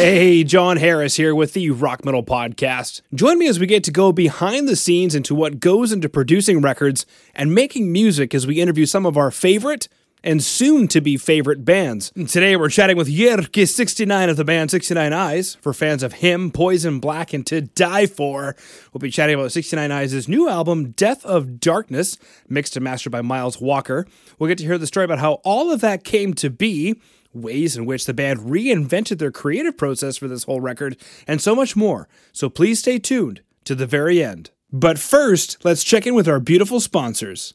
Hey, John Harris here with the Rock Metal Podcast. Join me as we get to go behind the scenes into what goes into producing records and making music as we interview some of our favorite and soon to be favorite bands. And today we're chatting with Jyrki69 of the band 69 Eyes. For fans of HIM, Poison Black, and To Die For, we'll be chatting about 69 Eyes' new album, Death of Darkness, mixed and mastered by Miles Walker. We'll get to hear the story about how all of that came to be ways in which the band reinvented their creative process for this whole record, and so much more. So please stay tuned to the very end. But first, let's check in with our beautiful sponsors.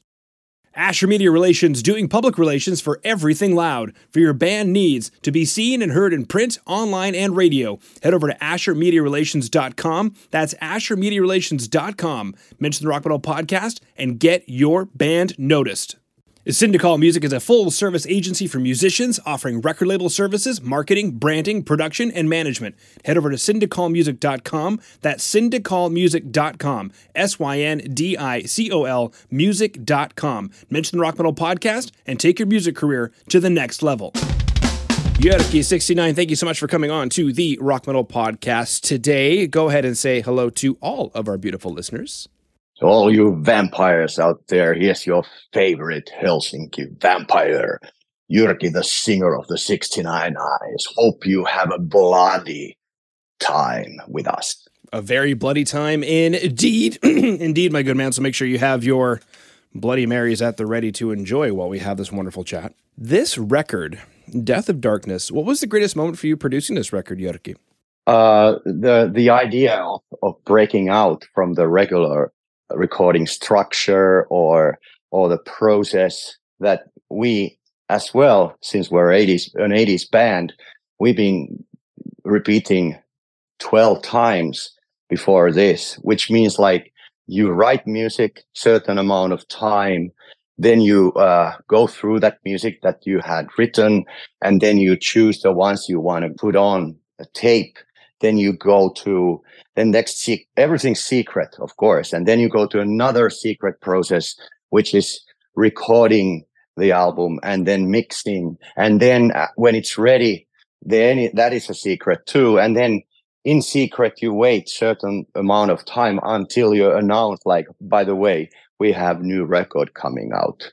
Asher Media Relations doing public relations for everything loud. For your band needs to be seen and heard in print, online, and radio, head over to AsherMediaRelations.com. That's AsherMediaRelations.com. Mention the Rock Metal Podcast and get your band noticed. Syndicol Music is a full service agency for musicians offering record label services, marketing, branding, production, and management. Head over to syndicolmusic.com. That's syndicolmusic.com. S Y N D I C O L music.com. Mention the Rock Metal Podcast and take your music career to the next level. Jyrki69, thank you so much for coming on to the Rock Metal Podcast today. Go ahead and say hello to all of our beautiful listeners. To all you vampires out there, here's your favorite Helsinki vampire, Jyrki, the singer of the 69 Eyes. Hope you have a bloody time with us. A very bloody time indeed. indeed, my good man. So make sure you have your Bloody Marys at the ready to enjoy while we have this wonderful chat. This record, Death of Darkness, what was the greatest moment for you producing this record, Jyrki? Uh, the the idea of, of breaking out from the regular recording structure or or the process that we as well since we're 80s an 80s band we've been repeating 12 times before this which means like you write music certain amount of time then you uh, go through that music that you had written and then you choose the ones you want to put on a tape then you go to then next se- everything's secret of course and then you go to another secret process which is recording the album and then mixing and then uh, when it's ready then it, that is a secret too and then in secret you wait certain amount of time until you announce like by the way we have new record coming out.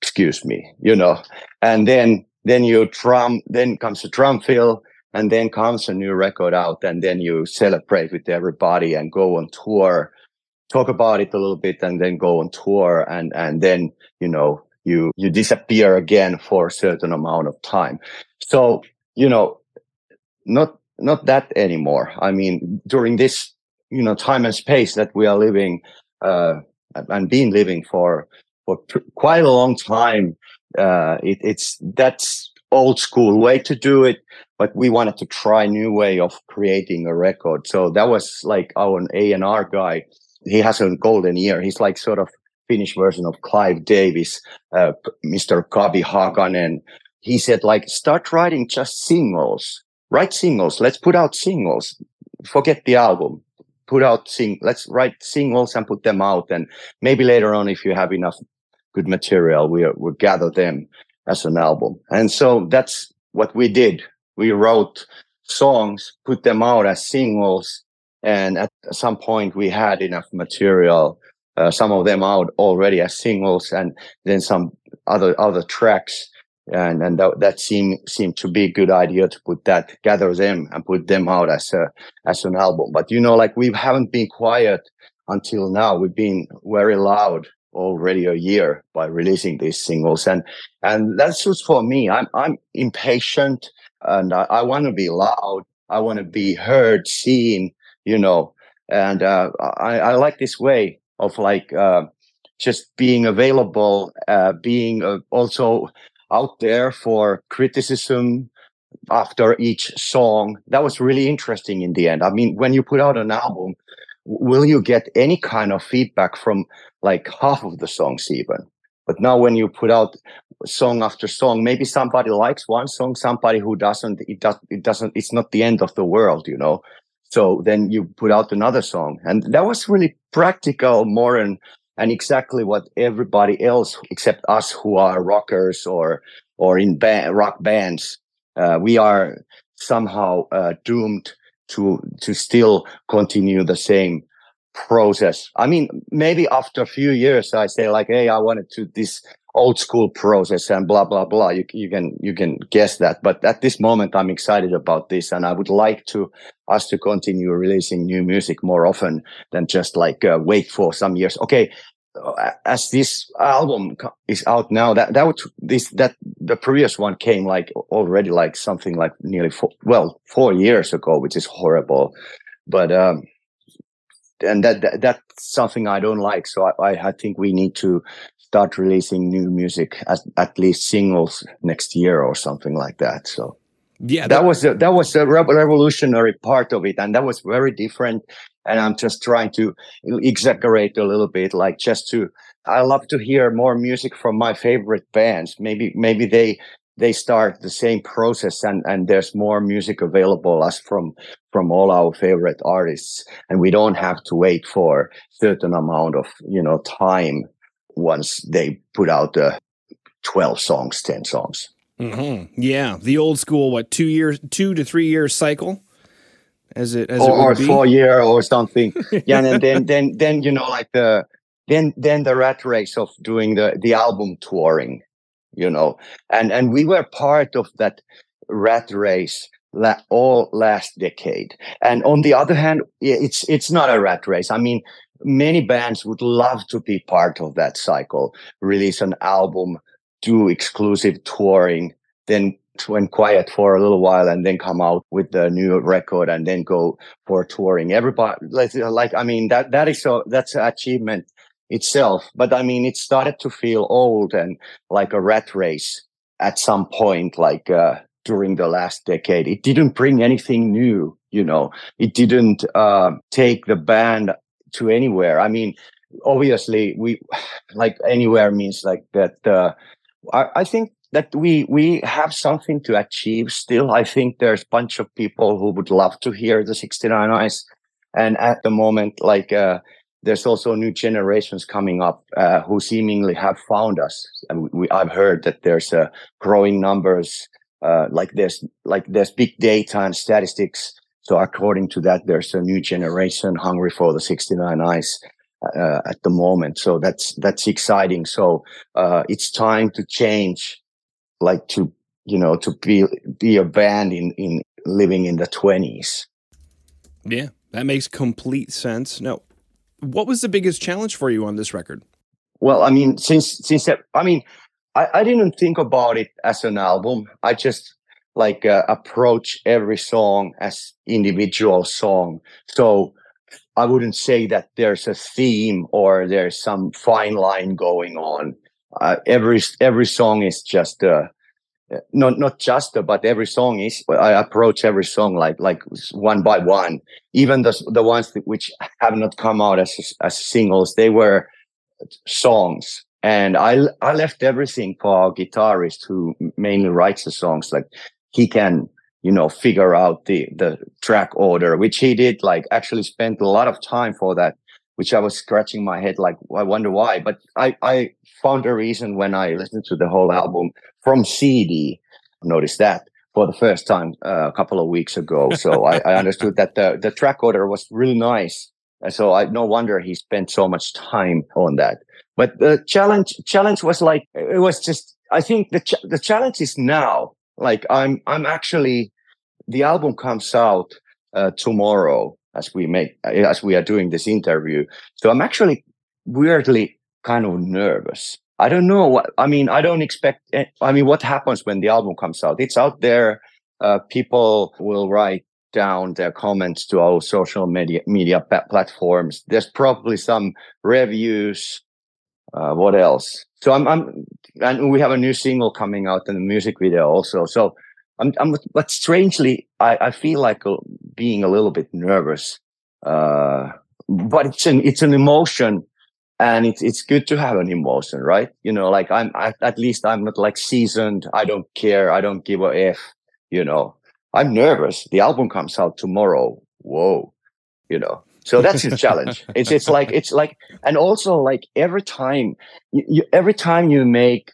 Excuse me you know and then then you drum then comes the drum fill and then comes a new record out and then you celebrate with everybody and go on tour talk about it a little bit and then go on tour and and then you know you you disappear again for a certain amount of time. So you know not not that anymore. I mean during this you know time and space that we are living uh and been living for for quite a long time uh it, it's that's old school way to do it but we wanted to try new way of creating a record. So that was like our a&r guy. He has a golden ear. He's like sort of finnish version of clive davis uh, mr kabi hakanen. He said like start writing just singles. Write singles. Let's put out singles. Forget the album. Put out sing let's write singles and put them out. And maybe later on if you have enough good material we will gather them as an album. And so that's what we did. We wrote songs, put them out as singles, and at some point we had enough material, uh, some of them out already as singles, and then some other other tracks. And and that, that seemed seemed to be a good idea to put that, gather them, and put them out as a as an album. But you know, like we haven't been quiet until now. We've been very loud already a year by releasing these singles and and that's just for me i'm i'm impatient and i, I want to be loud i want to be heard seen you know and uh, I, I like this way of like uh, just being available uh, being uh, also out there for criticism after each song. That was really interesting in the end. I mean when you put out an album will you get any kind of feedback from like half of the songs even? But now when you put out song after song. Maybe somebody likes one song somebody who doesn't it does it doesn't it's not the end of the world you know? So then you put out another song. And that was really practical more and and exactly what everybody else except us who are rockers or or in band, rock bands uh, we are somehow uh, doomed to to still continue the same process. I mean, maybe after a few years, I say like, "Hey, I wanted to this old school process and blah blah blah." You you can you can guess that, but at this moment, I'm excited about this, and I would like to us to continue releasing new music more often than just like uh, wait for some years. Okay, as this album is out now, that that would this that the previous one came like already like something like nearly four, well four years ago, which is horrible. But um, and that, that that's something I don't like. So I, I think we need to start releasing new music at at least singles next year or something like that. So yeah, that, that was a, that was a revolutionary part of it, and that was very different and I'm just trying to exaggerate a little bit, like just to. I love to hear more music from my favorite bands. Maybe maybe they they start the same process and and there's more music available as from from all our favorite artists. And we don't have to wait for certain amount of you know time once they put out the 12 songs 10 songs. Mm-hmm. yeah. The old school what two years two to three year cycle? As it as or, it or four year or something. yeah, and then then then you know like the then then the rat race of doing the the album touring, you know, and and we were part of that rat race la- all last decade. And on the other hand, it's it's not a rat race. I mean, many bands would love to be part of that cycle, release an album, do exclusive touring, then went quiet for a little while and then come out with the new record and then go for touring. Everybody, like, I mean, that, that is so, that's an achievement itself. But I mean, it started to feel old and like a rat race at some point, like, uh, during the last decade. It didn't bring anything new, you know, it didn't, uh, take the band to anywhere. I mean, obviously we, like anywhere means like that, uh, I, I think that we we have something to achieve still. I think there's a bunch of people who would love to hear the 69 Eyes, and at the moment, like uh, there's also new generations coming up uh, who seemingly have found us. And we, I've heard that there's uh, growing numbers. Uh, like there's like there's big data and statistics. So according to that, there's a new generation hungry for the 69 Eyes. Uh, at the moment, so that's that's exciting. So uh, it's time to change like to you know to be be a band in in living in the 20s yeah that makes complete sense no what was the biggest challenge for you on this record? Well i mean since since that, i mean i, I didn't think about it as an album. I just like uh, approach every song as individual song. So i wouldn't say that there's a theme or there's some fine line going on. Uh, every every song is just uh, not not just but every song is I approach every song like like one by one. Even the the ones which have not come out as as singles, they were songs. And I I left everything for our guitarist who mainly writes the songs. Like he can you know figure out the the track order, which he did. Like actually spent a lot of time for that which I was scratching my head like I wonder why. But I, I found a reason when I listened to the whole album from CD. Noticed that for the first time uh, a couple of weeks ago. So I, I, understood that the, the track order was really nice. And so I no wonder he spent so much time on that. But the challenge challenge was like it was just I think the ch- the challenge is now. Like I'm I'm actually the album comes out uh, tomorrow as we make as we are doing this interview. So I'm actually weirdly kind of nervous. I don't know what I mean. I don't expect. Eh, I mean, what happens when the album comes out? It's out there. Uh, people will write down their comments to our social media media platforms. There's probably some reviews. Uh, what else? So I'm, I'm, and we have a new single coming out and a music video also. So I'm, I'm but strangely, I, I feel like being a little bit nervous. Uh, but it's an, it's an emotion and it's, it's good to have an emotion, right? You know, like I'm, I, at least I'm not like seasoned. I don't care. I don't give a F, you know, I'm nervous. The album comes out tomorrow. Whoa, you know, so that's a challenge. it's, it's like, it's like, and also like every time you, you every time you make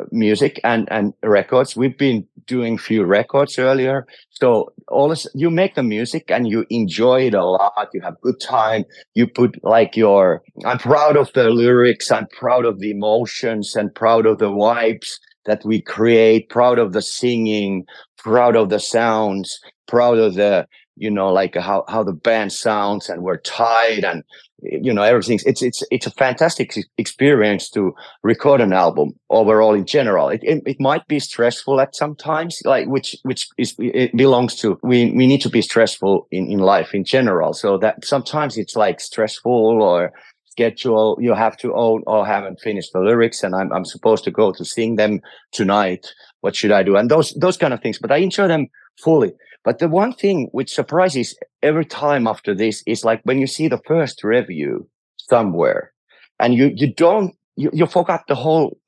uh, music and and records we've been doing few records earlier. So all this, you make the music and you enjoy it a lot. You have good time. You put like your, I'm proud of the lyrics. I'm proud of the emotions and proud of the vibes that we create, proud of the singing, proud of the sounds, proud of the, you know, like how, how the band sounds and we're tied and, you know, everything. It's, it's, it's a fantastic experience to record an album overall in general. It, it, it might be stressful at sometimes, like, which, which is, it belongs to, we, we need to be stressful in, in life in general. So that sometimes it's like stressful or, schedule you have to own or oh, haven't finished the lyrics and I'm, I'm supposed to go to sing them tonight what should i do and those those kind of things but i enjoy them fully but the one thing which surprises every time after this is like when you see the first review somewhere and you you don't you, you forgot the whole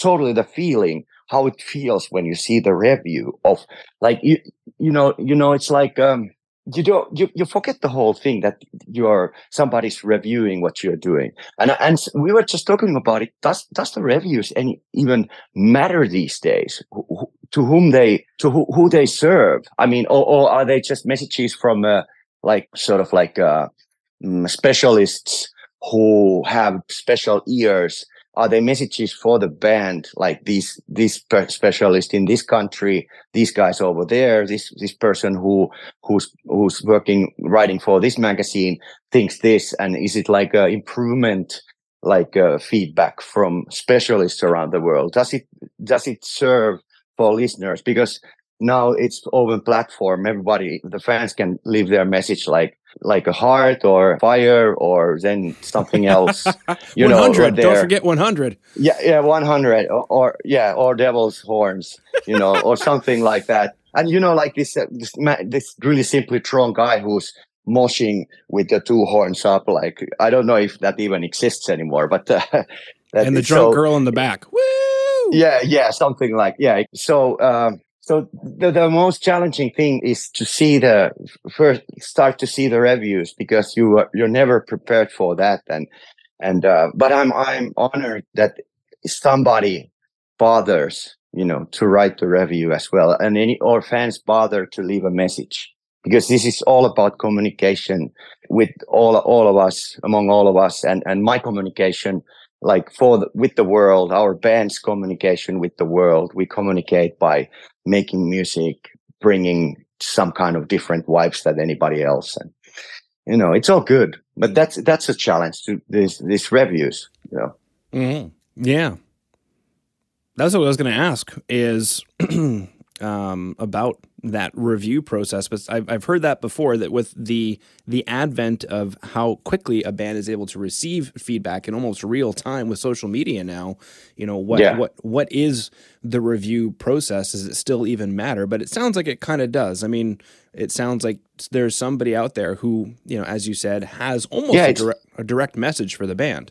totally the feeling how it feels when you see the review of like you you know you know it's like um you don't you, you forget the whole thing that you're somebody's reviewing what you're doing. And and we were just talking about it does does the reviews any even matter these days to whom they to who, who they serve. I mean or, or are they just messages from uh, like sort of like uh, mm, specialists who have special ears? Are they messages for the band? Like these this specialist in this country these guys over there this this person who who's who's working writing for this magazine thinks this. And is it like a improvement like uh, feedback from specialists around the world? Does it does it serve for listeners because now it's open platform everybody the fans can leave their message like like a heart or fire or then something else. You 100. know, don't forget 100. Yeah, yeah, 100 or, or, yeah, or devil's horns, you know, or something like that. And you know, like this, uh, this, this really simply strong guy who's moshing with the two horns up. Like I don't know if that even exists anymore, but uh, and the drunk so, girl in the back. Woo! Yeah, yeah, something like yeah. So. Um, so the, the most challenging thing is to see the first start to see the reviews because you are, you're never prepared for that and and uh, but I'm I'm honored that somebody bothers you know to write the review as well and any or fans bother to leave a message because this is all about communication with all all of us among all of us and and my communication like for the, with the world our band's communication with the world. We communicate by making music bringing some kind of different vibes than anybody else and you know it's all good. But that's that's a challenge to these these reviews you know? Mm-hmm. yeah. That's what i was going to ask is um, about that review process, but I've, I've heard that before. That with the the advent of how quickly a band is able to receive feedback in almost real time with social media now, you know what yeah. what what is the review process? Does it still even matter? But it sounds like it kind of does. I mean, it sounds like there's somebody out there who, you know, as you said, has almost yeah, a, direct, a direct message for the band.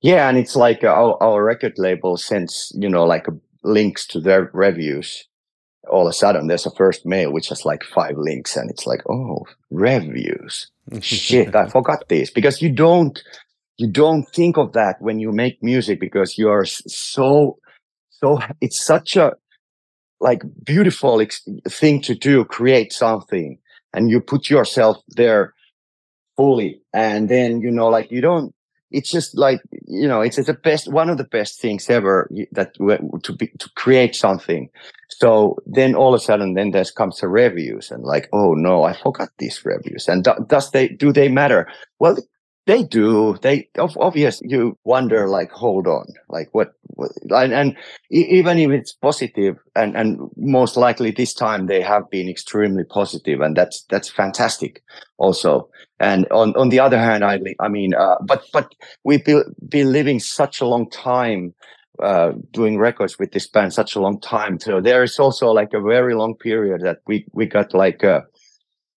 Yeah, and it's like our, our record label sends you know like links to their reviews all of a sudden there's a first mail which has like five links and it's like oh reviews. Shit i forgot this. Because you don't you don't think of that when you make music because you're so so it's such a like beautiful ex- thing to do create something. And you put yourself there fully. And then you know like you don't it's just like you know it's, it's the best one of the best things ever that to be to create something. So then all of a sudden then there comes the reviews and like oh no i forgot these reviews. And does they do they matter? Well they do. They obviously You wonder, like, hold on, like what? what and, and, even if it's positive, and and most likely this time they have been extremely positive, and that's that's fantastic, also. And on on the other hand, I I mean, uh, but but we've been, living such a long time uh, doing records with this band such a long time. So there is also like a very long period that we we got like uh,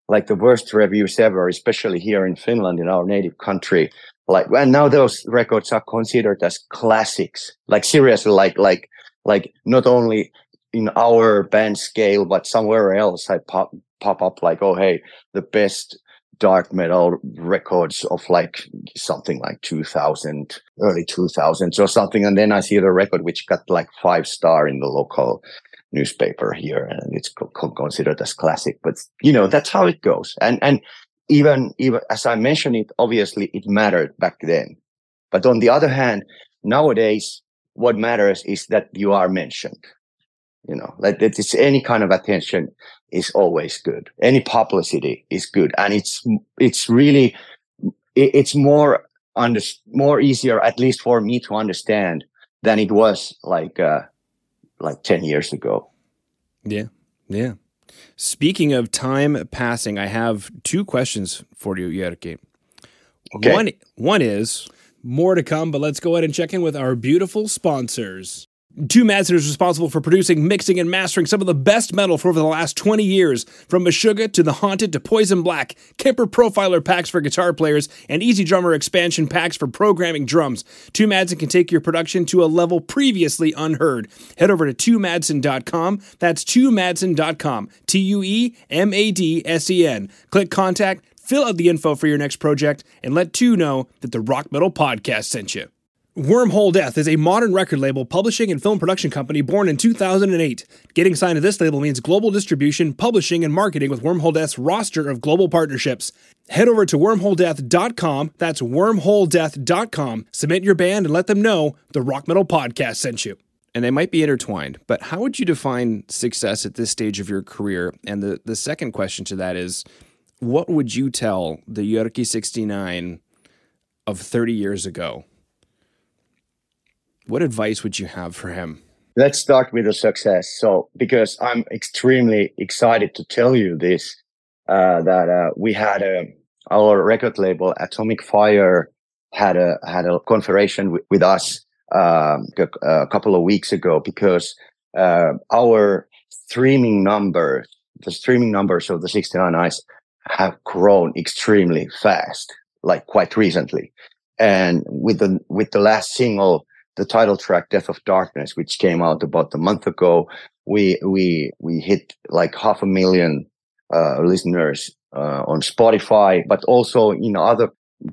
like the worst reviews ever, especially here in Finland, in our native country. Like, and now those records are considered as classics. Like seriously, like, like, like not only in our band scale, but somewhere else I pop, pop up like, oh, hey, the best dark metal records of like something like 2000, early 2000s or something. And then I see the record which got like five star in the local newspaper here and it's co- considered as classic but you know that's how it goes. And and even even as i mentioned it obviously it mattered back then. But on the other hand nowadays what matters is that you are mentioned. You know like that it's any kind of attention is always good. Any publicity is good. And it's it's really it's more under more easier at least for me to understand than it was like uh like 10 years ago yeah yeah speaking of time passing i have two questions for you Jyrki. Okay. One one is more to come, but let's go ahead and check in with our beautiful sponsors. Tue Madsen is responsible for producing, mixing, and mastering some of the best metal for over the last 20 years. From Meshuggah to The Haunted to Poisonblack, Kemper Profiler packs for guitar players, and EZdrummer expansion packs for programming drums. Tue Madsen can take your production to a level previously unheard. Head over to tuemadsen.com. That's tuemadsen.com. T U E M A D S E N. Click contact, fill out the info for your next project, and let Tue know that the Rock Metal Podcast sent you. Wormhole Death is a modern record label, publishing, and film production company born in 2008. Getting signed to this label means global distribution, publishing, and marketing with Wormhole Death's roster of global partnerships. Head over to wormholedeath.com, that's wormholedeath.com, submit your band, and let them know the Rock Metal Podcast sent you. And they might be intertwined, but how would you define success at this stage of your career? And the, the second question to that is what would you tell the Jyrki 69 of 30 years ago? What advice would you have for him? Let's start with the success. So, because I'm extremely excited to tell you this, uh, that uh, we had a our record label Atomic Fire had a had a conversation with, with us um, a, a, couple of weeks ago because uh, our streaming numbers, the streaming numbers of the 69 Eyes have grown extremely fast, like quite recently. And with the with the last single the title track "Death of Darkness," which came out about a month ago, we we we hit like half a million uh, listeners uh, on Spotify, but also in other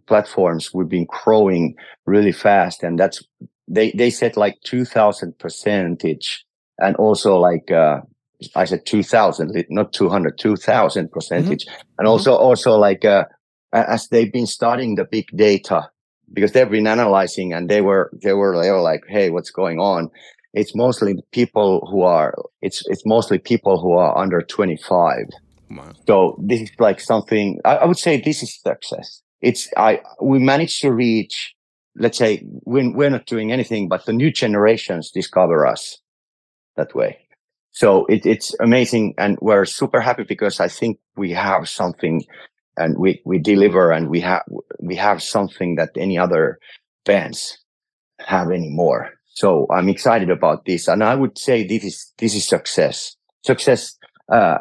platforms. We've been growing really fast, and that's they they said like two thousand percentage, and also like uh, I said two thousand, not 200, 2000 percentage, mm-hmm. and also mm-hmm. also like uh, as they've been studying the big data because they've been analyzing and they were they were they were like, hey, what's going on? It's mostly people who are it's it's mostly people who are under 25. Wow. So this is like something I, I would say this is success. It's I we managed to reach let's say when we're not doing anything, but the new generations discover us that way. So it, it's amazing. And we're super happy because I think we have something and we we deliver and we have we have something that any other bands have anymore. So i'm excited about this and i would say this is this is success. Success uh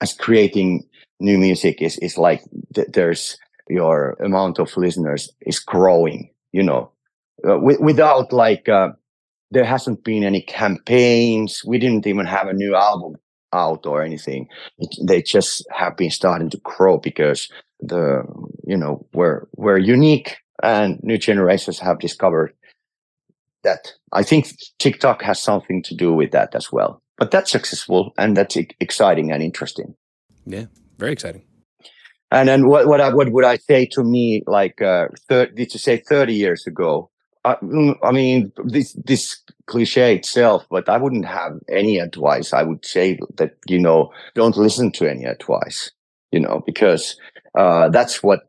as creating new music is is like th- there's your amount of listeners is growing you know. Uh, w- without like uh, there hasn't been any campaigns. We didn't even have a new album out or anything. It, they just have been starting to grow because the you know we're we're unique and new generations have discovered that. I think TikTok has something to do with that as well. But that's successful and that's exciting and interesting. Yeah, very exciting. And then what what I, what would I say to me like uh, thir- did you say thirty years ago? I, I mean, this this cliche itself, but I wouldn't have any advice. I would say that you know, don't listen to any advice. You know, because uh, that's what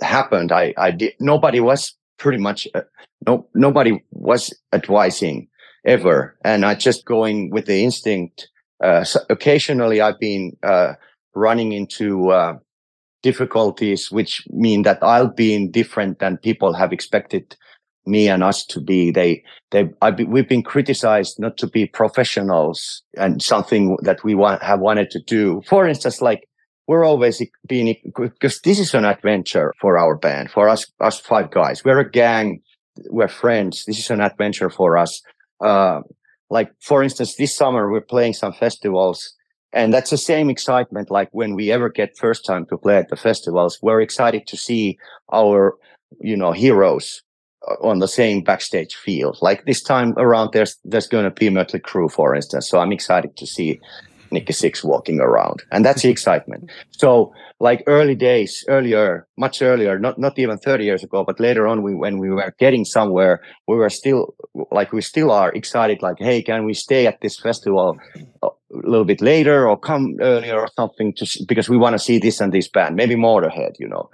happened. I I did. Nobody was pretty much uh, no nobody was advising ever, and I just going with the instinct. Uh, so occasionally, I've been uh, running into uh, difficulties, which mean that I'll be different than people have expected me and us to be. They, they, we've been criticized not to be professionals and something that we want, have wanted to do. For instance, like we're always being, because this is an adventure for our band, for us, us five guys. We're a gang. We're friends. This is an adventure for us. Uh, like, for instance, this summer we're playing some festivals and that's the same excitement like when we ever get first time to play at the festivals we're excited to see our you know heroes Uh, on the same backstage field. Like this time around, there's there's going to be Mötley Crüe, for instance. So I'm excited to see Nikki Sixx walking around, and that's the excitement. So like early days, earlier, much earlier, not not even 30 years ago, but later on, we when we were getting somewhere, we were still like we still are excited. Like, hey, can we stay at this festival a little bit later or come earlier or something? To because we want to see this and this band, maybe more ahead, you know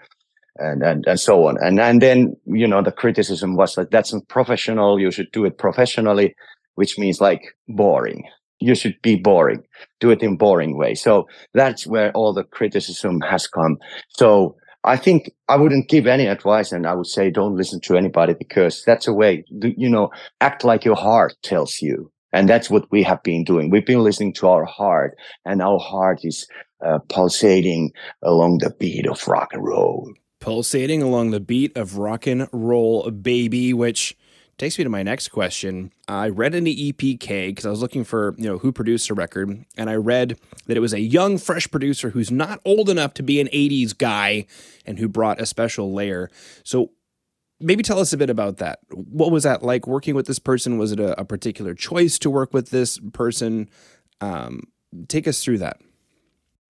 and and and so on. And and then you know the criticism was like that's not professional. You should do it professionally, which means like boring. You should be boring. Do it in boring way. So that's where all the criticism has come. So I think I wouldn't give any advice, and I would say don't listen to anybody because that's a way. You know, act like your heart tells you. And that's what we have been doing. We've been listening to our heart, and our heart is uh, pulsating along the beat of rock and roll pulsating along the beat of rock and roll baby, which takes me to my next question. I read in the EPK because I was looking for, you know, who produced a record, and I read that it was a young, fresh producer who's not old enough to be an 80s guy and who brought a special layer. So maybe tell us a bit about that. What was that like working with this person? Was it a, a particular choice to work with this person? Um, take us through that.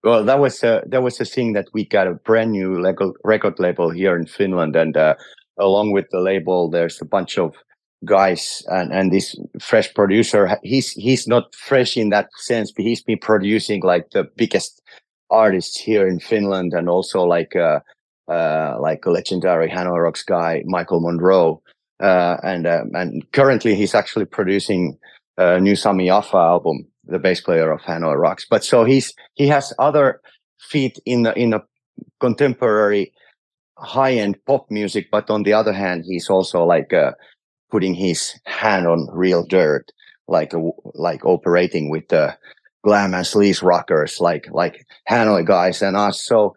Well, that was a, that was a thing that we got a brand new record label here in Finland, and uh, along with the label, there's a bunch of guys and and this fresh producer. He's he's not fresh in that sense, but he's been producing like the biggest artists here in Finland, and also like uh, uh like a legendary Hanoi Rocks guy, Michael Monroe, uh, and um, and currently he's actually producing a new Sami Yaffa album the bass player of Hanoi Rocks. But so he's he has other feet in the in a contemporary high end pop music, but on the other hand, he's also like uh, putting his hand on real dirt, like uh, like operating with the glam and sleaze rockers, like like Hanoi guys and us. So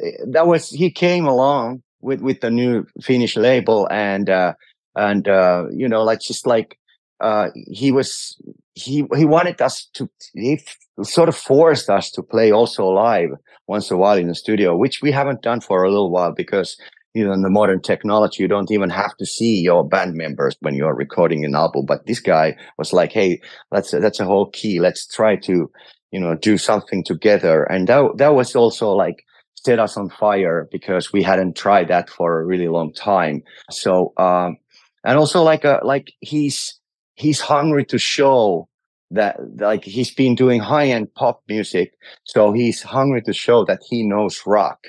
eh, that was he came along with with the new Finnish label and uh, and uh, you know like just like uh, he was he he wanted us to he sort of forced us to play also live once a while in the studio, which we haven't done for a little while because you know in the modern technology you don't even have to see your band members when you're recording an album. But this guy was like, hey, that's a, that's a whole key. Let's try to you know do something together, and that that was also like set us on fire because we hadn't tried that for a really long time. So um, and also like a like he's he's hungry to show that like he's been doing high-end pop music so he's hungry to show that he knows rock.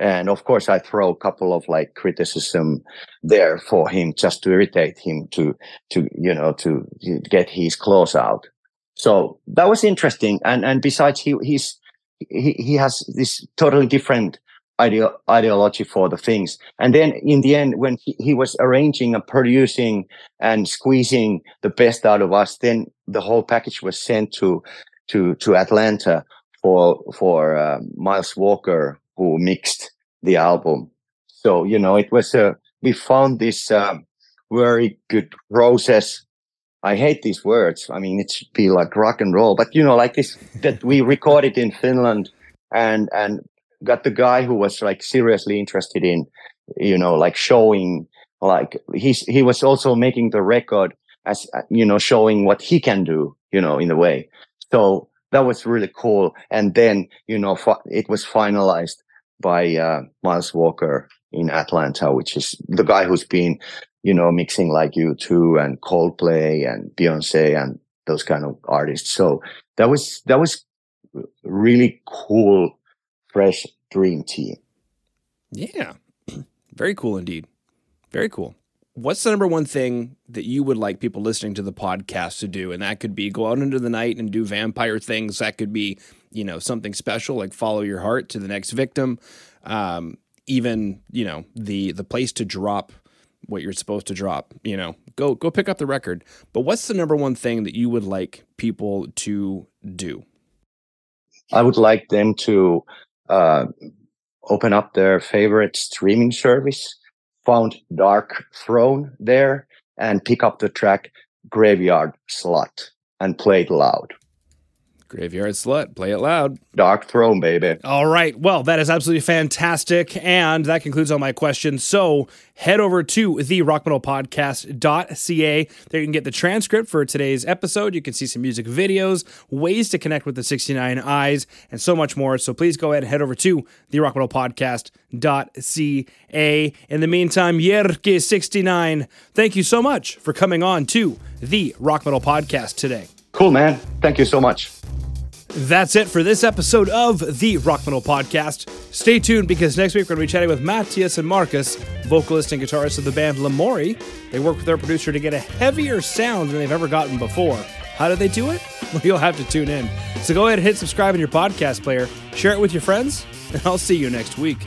And of course i throw a couple of like criticism there for him just to irritate him to to you know to get his claws out. So that was interesting. And and besides he he's he, he has this totally different ideo- ideology for the things. And then in the end, when he, he, was arranging and producing and squeezing the best out of us, then the whole package was sent to to to Atlanta for for uh, Miles Walker, who mixed the album. So you know, it was a we found this uh, very good process. I hate these words. I mean, it should be like rock and roll, but you know, like this that we recorded in Finland and and got the guy who was like seriously interested in, you know, like showing, like he's he was also making the record as you know, showing what he can do, you know, in a way. So that was really cool. And then you know, it was finalized by uh, Miles Walker in Atlanta, which is the guy who's been, you know, mixing like U2 and Coldplay and Beyonce and those kind of artists. So that was that was really cool fresh dream team. Yeah. Very cool indeed. Very cool. What's the number one thing that you would like people listening to the podcast to do? And that could be go out into the night and do vampire things. That could be, you know, something special like follow your heart to the next victim. Um, even, you know, the the place to drop what you're supposed to drop, you know, go go pick up the record. But what's the number one thing that you would like people to do? I would like them to uh, open up their favorite streaming service, found Dark Throne there, and pick up the track Graveyard Slut and play it loud. Graveyard Slut. Play it loud. Dark Throne, baby. All right. Well, that is absolutely fantastic. And that concludes all my questions. So head over to the rockmetalpodcast.ca. There you can get the transcript for today's episode. You can see some music videos, ways to connect with the 69 Eyes, and so much more. So please go ahead and head over to the rockmetalpodcast.ca. In the meantime, Jyrki69, thank you so much for coming on to the Rock Metal Podcast today. Cool, man. Thank you so much. That's it for this episode of the Rock Metal Podcast. Stay tuned because next week we're going to be chatting with Matthias and Marcus, vocalist and guitarist of the band Lamori. They work with their producer to get a heavier sound than they've ever gotten before. How did they do it? Well, you'll have to tune in. So go ahead and hit subscribe in your podcast player, share it with your friends, and I'll see you next week.